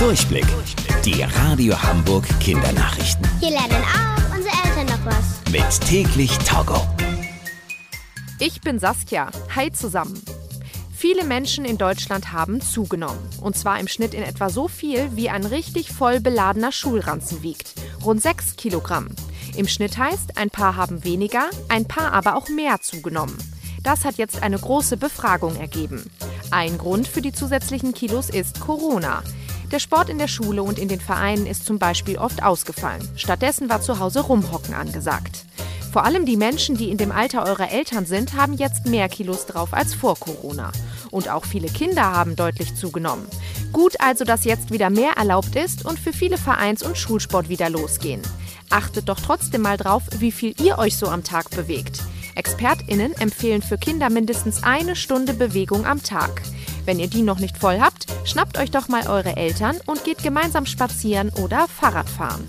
Durchblick. Die Radio Hamburg Kindernachrichten. Hier lernen auch unsere Eltern noch was. Mit täglich Togo. Ich bin Saskia. Hi zusammen. Viele Menschen in Deutschland haben zugenommen. Und zwar im Schnitt in etwa so viel, wie ein richtig voll beladener Schulranzen wiegt. Rund 6 Kilogramm. Im Schnitt heißt, ein paar haben weniger, ein paar aber auch mehr zugenommen. Das hat jetzt eine große Befragung ergeben. Ein Grund für die zusätzlichen Kilos ist Corona. Der Sport in der Schule und in den Vereinen ist zum Beispiel oft ausgefallen. Stattdessen war zu Hause Rumhocken angesagt. Vor allem die Menschen, die in dem Alter eurer Eltern sind, haben jetzt mehr Kilos drauf als vor Corona. Und auch viele Kinder haben deutlich zugenommen. Gut also, dass jetzt wieder mehr erlaubt ist und für viele Vereins- und Schulsport wieder losgehen. Achtet doch trotzdem mal drauf, wie viel ihr euch so am Tag bewegt. ExpertInnen empfehlen für Kinder mindestens eine Stunde Bewegung am Tag. Wenn ihr die noch nicht voll habt, schnappt euch doch mal eure Eltern und geht gemeinsam spazieren oder Fahrrad fahren.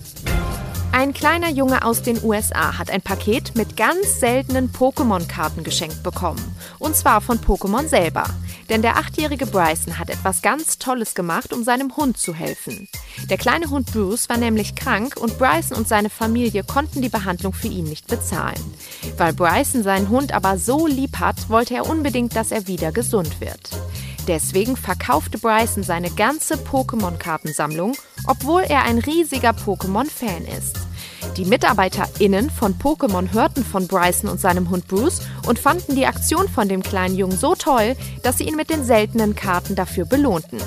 Ein kleiner Junge aus den USA hat ein Paket mit ganz seltenen Pokémon-Karten geschenkt bekommen. Und zwar von Pokémon selber. Denn der achtjährige Bryson hat etwas ganz Tolles gemacht, um seinem Hund zu helfen. Der kleine Hund Bruce war nämlich krank und Bryson und seine Familie konnten die Behandlung für ihn nicht bezahlen. Weil Bryson seinen Hund aber so lieb hat, wollte er unbedingt, dass er wieder gesund wird. Deswegen verkaufte Bryson seine ganze Pokémon-Kartensammlung, obwohl er ein riesiger Pokémon-Fan ist. Die MitarbeiterInnen von Pokémon hörten von Bryson und seinem Hund Bruce und fanden die Aktion von dem kleinen Jungen so toll, dass sie ihn mit den seltenen Karten dafür belohnten.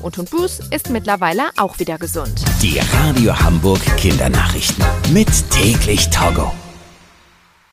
Und Hund Bruce ist mittlerweile auch wieder gesund. Die Radio Hamburg Kindernachrichten. Mit täglich Togo.